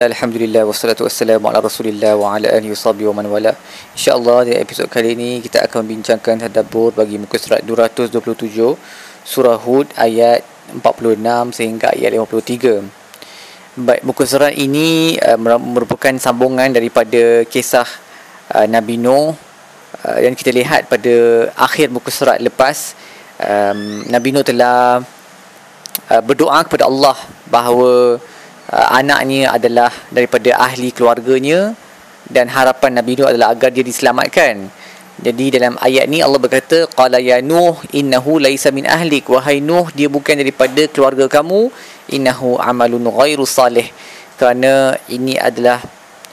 Alhamdulillah wassalatu wassalamu ala Rasulillah wa ala alihi washabihi wa man wala. Insya-Allah di episod kali ini kita akan membincangkan tadabbur bagi muka surat 227 surah Hud ayat 46 sehingga ayat 53. Baik muka surat ini uh, merupakan sambungan daripada kisah uh, Nabi Nuh uh, yang kita lihat pada akhir muka surat lepas um, Nabi Nuh telah uh, berdoa kepada Allah bahawa anaknya adalah daripada ahli keluarganya dan harapan Nabi Nuh adalah agar dia diselamatkan. Jadi dalam ayat ni Allah berkata qala ya nuh innahu laisa min ahlik. Wahai nuh dia bukan daripada keluarga kamu innahu amalun ghairu salih. Kerana ini adalah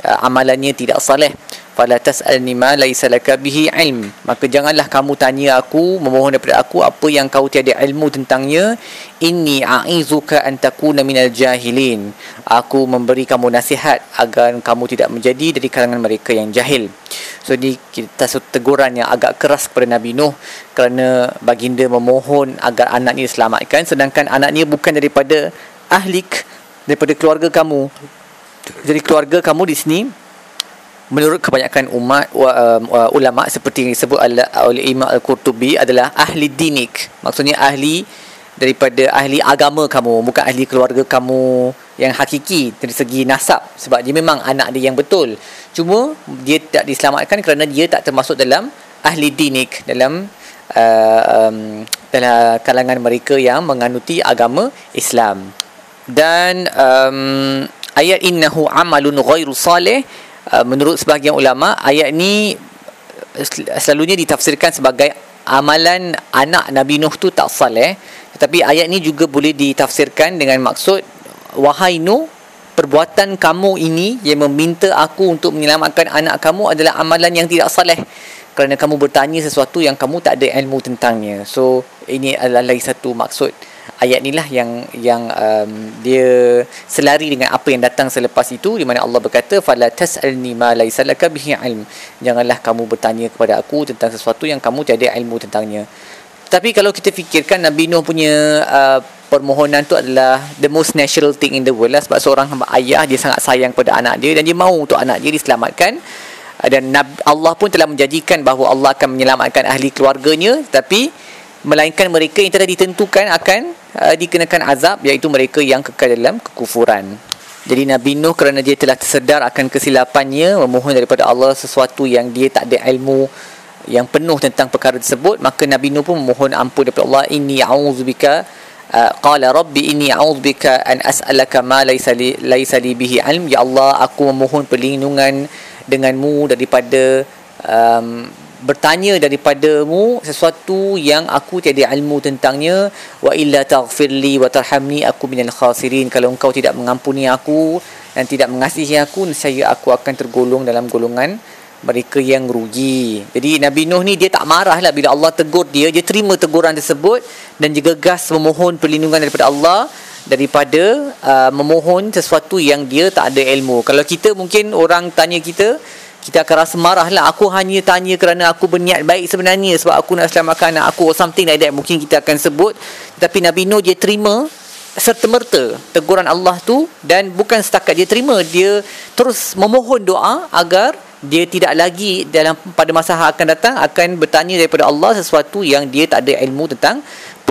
uh, amalannya tidak saleh fala tas'alni ma laysa laka bihi ilm. Maka janganlah kamu tanya aku memohon daripada aku apa yang kau tiada ilmu tentangnya inni a'izuka an takuna minal jahilin. Aku memberi kamu nasihat agar kamu tidak menjadi dari kalangan mereka yang jahil. So ini kita teguran yang agak keras kepada Nabi Nuh kerana baginda memohon agar anaknya diselamatkan sedangkan anaknya bukan daripada ahlik daripada keluarga kamu. Jadi keluarga kamu di sini menurut kebanyakan umat uh, uh, ulama seperti yang disebut oleh Imam Al-Qurtubi adalah ahli dinik. Maksudnya ahli daripada ahli agama kamu bukan ahli keluarga kamu yang hakiki dari segi nasab. Sebab dia memang anak dia yang betul. Cuma dia tak diselamatkan kerana dia tak termasuk dalam ahli dinik dalam uh, um, dalam kalangan mereka yang menganuti agama Islam. Dan um, ayat innahu amalun ghairu salih menurut sebahagian ulama ayat ni uh, selalunya ditafsirkan sebagai amalan anak Nabi Nuh tu tak saleh tetapi ayat ni juga boleh ditafsirkan dengan maksud wahai Nuh perbuatan kamu ini yang meminta aku untuk menyelamatkan anak kamu adalah amalan yang tidak saleh kerana kamu bertanya sesuatu yang kamu tak ada ilmu tentangnya. So ini adalah lagi satu maksud ayat inilah yang yang um, dia selari dengan apa yang datang selepas itu di mana Allah berkata fala tasalni ma laysa laka bihi ilm. Janganlah kamu bertanya kepada aku tentang sesuatu yang kamu tiada ilmu tentangnya. Tapi kalau kita fikirkan Nabi Nuh punya uh, permohonan tu adalah the most natural thing in the world lah. Sebab seorang ayah dia sangat sayang pada anak dia dan dia mahu untuk anak dia diselamatkan. Dan Allah pun telah menjanjikan bahawa Allah akan menyelamatkan ahli keluarganya. Tapi melainkan mereka yang telah ditentukan akan uh, dikenakan azab iaitu mereka yang kekal dalam kekufuran. Jadi Nabi Nuh kerana dia telah tersedar akan kesilapannya memohon daripada Allah sesuatu yang dia tak ada ilmu yang penuh tentang perkara tersebut maka Nabi Nuh pun memohon ampun daripada Allah inni a'udzubika uh, qala rabbi inni a'udzubika an as'alaka ma laysa li laysa li bihi ilm ya Allah aku memohon perlindungan denganmu daripada um, bertanya daripadamu sesuatu yang aku tiada ilmu tentangnya wa illa taghfirli wa tarhamni aku minal khasirin kalau engkau tidak mengampuni aku dan tidak mengasihi aku nescaya aku akan tergolong dalam golongan mereka yang rugi. Jadi Nabi Nuh ni dia tak marah lah bila Allah tegur dia, dia terima teguran tersebut dan juga gas memohon perlindungan daripada Allah daripada uh, memohon sesuatu yang dia tak ada ilmu. Kalau kita mungkin orang tanya kita, kita akan rasa marah lah. Aku hanya tanya kerana aku berniat baik sebenarnya sebab aku nak selamatkan anak aku or something like that. Mungkin kita akan sebut. Tapi Nabi Nuh dia terima serta-merta teguran Allah tu dan bukan setakat dia terima. Dia terus memohon doa agar dia tidak lagi dalam pada masa akan datang akan bertanya daripada Allah sesuatu yang dia tak ada ilmu tentang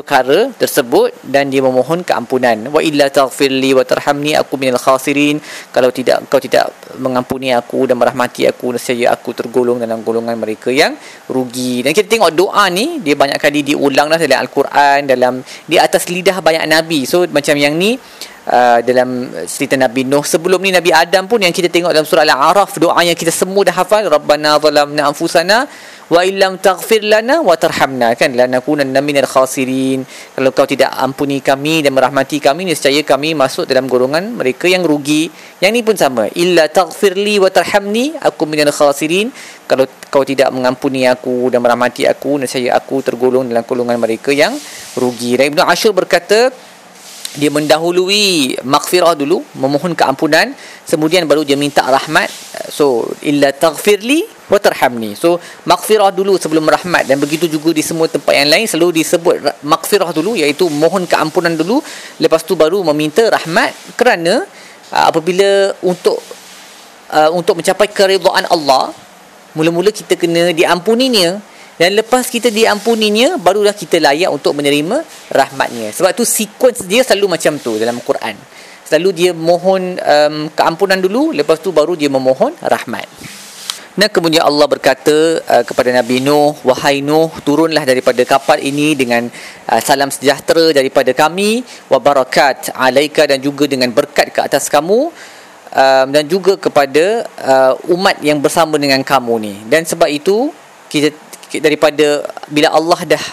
perkara tersebut dan dia memohon keampunan. Wa illa taghfirli wa tarhamni aku minal khasirin. Kalau tidak kau tidak mengampuni aku dan merahmati aku nescaya aku tergolong dalam golongan mereka yang rugi. Dan kita tengok doa ni dia banyak kali diulang lah dalam al-Quran dalam di atas lidah banyak nabi. So macam yang ni Uh, dalam cerita Nabi Nuh. Sebelum ni Nabi Adam pun yang kita tengok dalam surah Al-A'raf doa yang kita semua dah hafal Rabbana zalamna anfusana wa illam taghfir lana wa tarhamna. Kan? Lanakunanna minal khasirin. Kalau kau tidak ampuni kami dan merahmati kami nescaya kami masuk dalam golongan mereka yang rugi. Yang ni pun sama. Illa taghfirli wa tarhamni aku minal khasirin. Kalau kau tidak mengampuni aku dan merahmati aku nescaya aku tergolong dalam golongan mereka yang rugi. Dan Ibnu Ashur berkata dia mendahului maghfirah dulu memohon keampunan kemudian baru dia minta rahmat. So illa taghfirli wa tarhamni. So maghfirah dulu sebelum rahmat. Dan begitu juga di semua tempat yang lain selalu disebut maghfirah dulu iaitu mohon keampunan dulu. Lepas tu baru meminta rahmat kerana uh, apabila untuk uh, untuk mencapai keridhaan Allah mula-mula kita kena diampuninya dan lepas kita diampuninya barulah kita layak untuk menerima rahmatnya. Sebab tu sequence dia selalu macam tu dalam Quran. Selalu dia mohon um, keampunan dulu lepas tu baru dia memohon rahmat. Dan kemudian Allah berkata uh, kepada Nabi Nuh, wahai Nuh, turunlah daripada kapal ini dengan uh, salam sejahtera daripada kami, wa barakat alaika dan juga dengan berkat ke atas kamu um, dan juga kepada uh, umat yang bersama dengan kamu ni. Dan sebab itu kita daripada bila Allah dah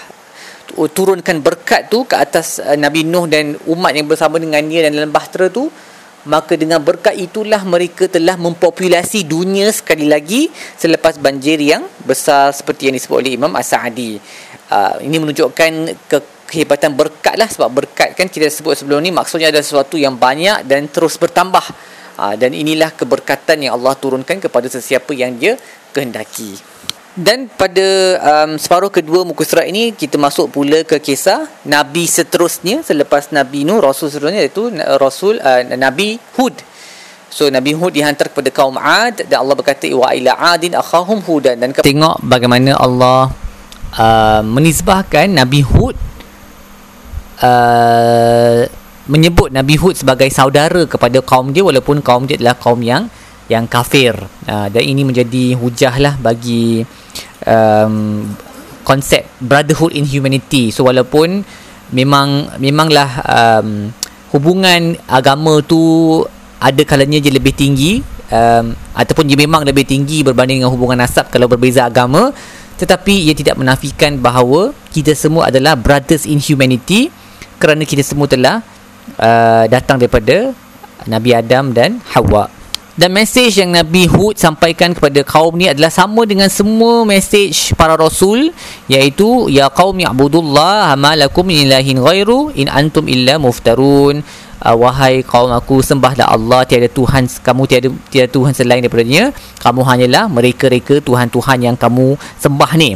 turunkan berkat tu ke atas uh, Nabi Nuh dan umat yang bersama dengan dia dan dalam bahtera tu, maka dengan berkat itulah mereka telah mempopulasi dunia sekali lagi selepas banjir yang besar seperti yang disebut oleh Imam As-Sa'di. Uh, ini menunjukkan ke kehebatan berkat lah sebab berkat kan kita sebut sebelum ni maksudnya ada sesuatu yang banyak dan terus bertambah. Uh, dan inilah keberkatan yang Allah turunkan kepada sesiapa yang dia kehendaki. Dan pada um, separuh kedua muka surat ini kita masuk pula ke kisah nabi seterusnya selepas nabi Nuh rasul seterusnya iaitu uh, rasul uh, nabi Hud. So nabi Hud dihantar kepada kaum Ad dan Allah berkata wa ila adin akhahum hudan dan tengok bagaimana Allah uh, menisbahkan nabi Hud uh, menyebut nabi Hud sebagai saudara kepada kaum dia walaupun kaum dia adalah kaum yang yang kafir. Uh, dan ini menjadi hujah lah bagi um, konsep brotherhood in humanity. So walaupun memang memanglah um, hubungan agama tu ada kalanya dia lebih tinggi um, ataupun dia memang lebih tinggi berbanding dengan hubungan nasab kalau berbeza agama tetapi ia tidak menafikan bahawa kita semua adalah brothers in humanity kerana kita semua telah uh, datang daripada Nabi Adam dan Hawa dan mesej yang Nabi Hud sampaikan kepada kaum ni adalah sama dengan semua mesej para rasul iaitu ya qaum ya'budullah ma lakum min ilahin ghairu in antum illa muftarun. Uh, wahai kaum aku sembahlah Allah tiada tuhan kamu tiada tiada tuhan selain daripada dia kamu hanyalah mereka-reka tuhan-tuhan yang kamu sembah ni.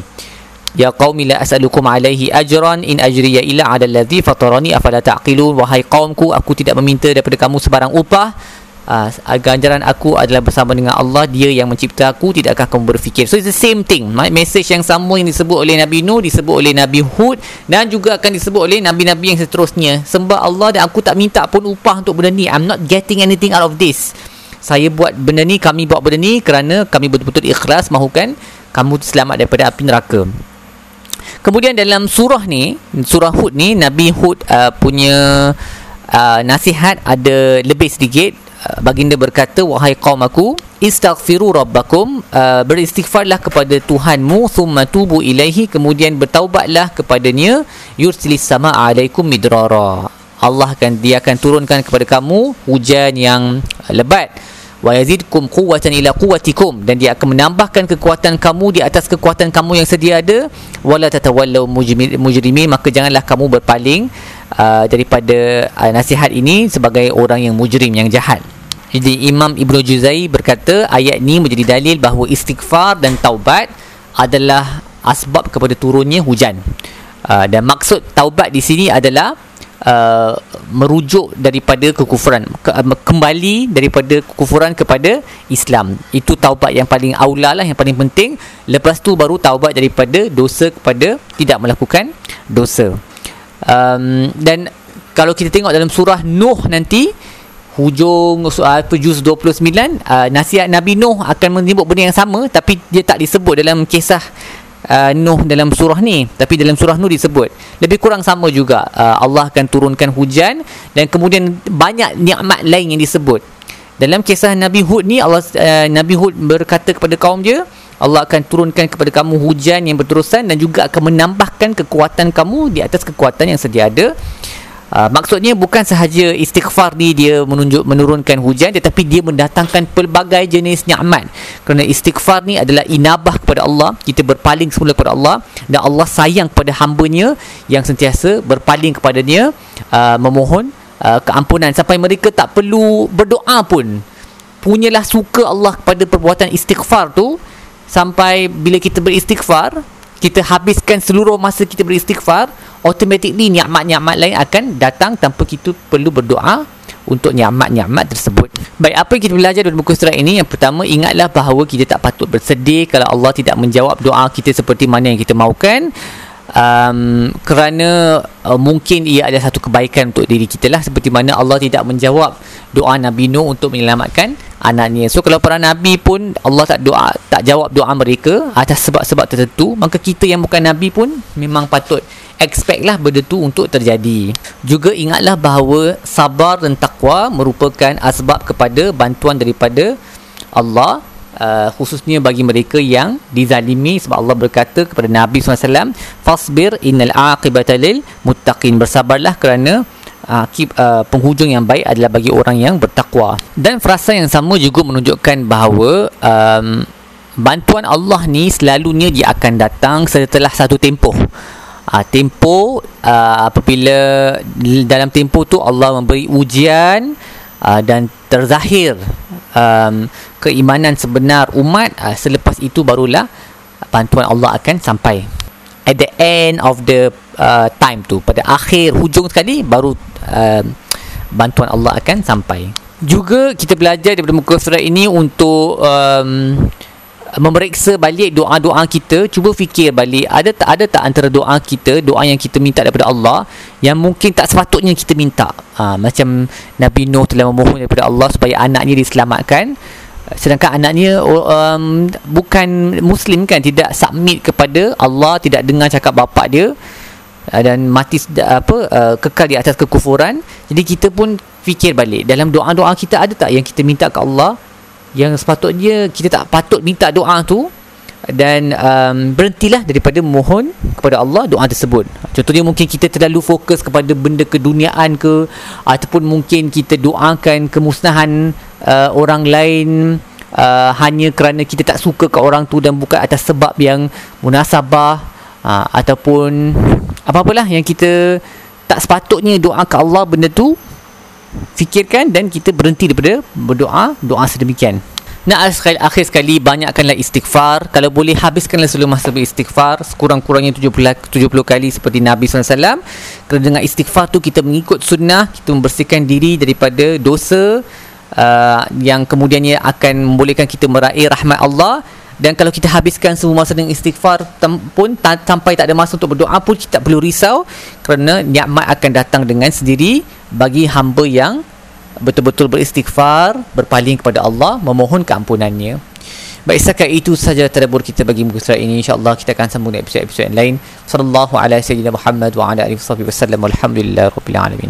Ya qaumi la as'alukum alaihi ajran in ajriya illa 'ala allazi fatarani afala taqilun? Wahai kaumku aku tidak meminta daripada kamu sebarang upah uh, ganjaran aku adalah bersama dengan Allah. Dia yang mencipta aku. Tidakkah kamu berfikir? So it's the same thing. Message yang sama yang disebut oleh Nabi Nuh disebut oleh Nabi Hud dan juga akan disebut oleh Nabi-Nabi yang seterusnya. Sembah Allah dan aku tak minta pun upah untuk benda ni. I'm not getting anything out of this. Saya buat benda ni kami buat benda ni kerana kami betul-betul ikhlas mahukan kamu selamat daripada api neraka. Kemudian dalam surah ni surah Hud ni Nabi Hud uh, punya uh, nasihat ada lebih sedikit baginda berkata wahai kaum aku istaghfiru rabbakum uh, beristighfarlah kepada Tuhanmu thumma tubu ilaihi. Kemudian bertaubatlah kepadanya yursilis sama alaikum midrara. Allah akan dia akan turunkan kepada kamu hujan yang lebat. Wa yazidkum quwwatan ila quwwatikum. Dan dia akan menambahkan kekuatan kamu di atas kekuatan kamu yang sedia ada. Wala tatawallu mujrimin. Maka janganlah kamu berpaling Uh, daripada uh, nasihat ini sebagai orang yang mujrim yang jahat. Jadi Imam Ibnu Juzai berkata ayat ini menjadi dalil bahawa istighfar dan taubat adalah asbab kepada turunnya hujan. Uh, dan maksud taubat di sini adalah uh, merujuk daripada kekufuran ke, uh, kembali daripada kekufuran kepada Islam. Itu taubat yang paling aula lah yang paling penting. Lepas tu baru taubat daripada dosa kepada tidak melakukan dosa um, dan kalau kita tengok dalam surah Nuh nanti hujung uh, juz 29 uh, nasihat Nabi Nuh akan menyebut benda yang sama tapi dia tak disebut dalam kisah uh, Nuh dalam surah ni. Tapi dalam surah Nuh disebut. Lebih kurang sama juga uh, Allah akan turunkan hujan dan kemudian banyak nikmat lain yang disebut. Dalam kisah Nabi Hud ni Allah uh, Nabi Hud berkata kepada kaum dia Allah akan turunkan kepada kamu hujan yang berterusan dan juga akan menambahkan kekuatan kamu di atas kekuatan yang sedia ada. Uh, maksudnya bukan sahaja istighfar ni dia menunjuk menurunkan hujan tetapi dia mendatangkan pelbagai jenis nikmat. Kerana istighfar ni adalah inabah kepada Allah, kita berpaling semula kepada Allah dan Allah sayang kepada hamba-Nya yang sentiasa berpaling kepada-Nya uh, memohon uh, keampunan sampai mereka tak perlu berdoa pun. Punyalah suka Allah kepada perbuatan istighfar tu sampai bila kita beristighfar kita habiskan seluruh masa kita beristighfar automatically nikmat-nikmat lain akan datang tanpa kita perlu berdoa untuk nyamat-nyamat tersebut. Baik, apa yang kita belajar dari buku surat ini? Yang pertama, ingatlah bahawa kita tak patut bersedih kalau Allah tidak menjawab doa kita seperti mana yang kita mahukan um, kerana uh, mungkin ia adalah satu kebaikan untuk diri kita lah. Seperti mana Allah tidak menjawab doa Nabi Nuh untuk menyelamatkan anaknya. So kalau para Nabi pun Allah tak doa tak jawab doa mereka atas sebab-sebab tertentu maka kita yang bukan Nabi pun memang patut expect lah benda tu untuk terjadi. Juga ingatlah bahawa sabar dan takwa merupakan asbab kepada bantuan daripada Allah uh, khususnya bagi mereka yang dizalimi sebab Allah berkata kepada Nabi SAW fasbir innal aqibata lil muttaqin. Bersabarlah kerana uh, keep, uh, penghujung yang baik adalah bagi orang yang bertakwa. Dan frasa yang sama juga menunjukkan bahawa um, bantuan Allah ni selalunya dia akan datang setelah satu tempoh. Uh, tempoh uh, apabila dalam tempoh tu Allah memberi ujian uh, dan terzahir um, keimanan sebenar umat uh, selepas itu barulah bantuan Allah akan sampai. At the end of the uh, time tu pada akhir hujung sekali baru uh, bantuan Allah akan sampai. Juga kita belajar daripada muka surat ini untuk um, memeriksa balik doa-doa kita cuba fikir balik ada tak ada tak antara doa kita doa yang kita minta daripada Allah yang mungkin tak sepatutnya kita minta? Ha, macam Nabi Nuh telah memohon daripada Allah supaya anaknya diselamatkan. Sedangkan anaknya um, bukan muslim kan tidak submit kepada Allah tidak dengar cakap bapa dia uh, dan mati apa uh, kekal di atas kekufuran. Jadi kita pun fikir balik dalam doa-doa kita ada tak yang kita minta ke Allah yang sepatutnya kita tak patut minta doa tu dan um, berhentilah daripada mohon kepada Allah doa tersebut. Contohnya mungkin kita terlalu fokus kepada benda keduniaan ke ataupun mungkin kita doakan kemusnahan uh, orang lain uh, hanya kerana kita tak suka ke orang tu dan bukan atas sebab yang munasabah uh, ataupun apa-apalah yang kita tak sepatutnya doa ke Allah benda tu fikirkan dan kita berhenti daripada berdoa doa sedemikian Nah, sekali, akhir sekali banyakkanlah istighfar. Kalau boleh habiskanlah seluruh masa beristighfar sekurang-kurangnya 70 70 kali seperti Nabi SAW. Kerana dengan istighfar tu kita mengikut sunnah, kita membersihkan diri daripada dosa uh, yang kemudiannya akan membolehkan kita meraih rahmat Allah dan kalau kita habiskan semua masa dengan istighfar pun sampai tak ada masa untuk berdoa pun kita tak perlu risau kerana nikmat akan datang dengan sendiri bagi hamba yang betul-betul beristighfar, berpaling kepada Allah, memohon keampunannya. Baik, setakat itu saja tadabbur kita bagi muka surat ini. InsyaAllah kita akan sambung dengan episod-episod lain. Sallallahu ala sayyidina Muhammad wa ala alihi wa sallam. Walhamdulillah Rabbil Alamin.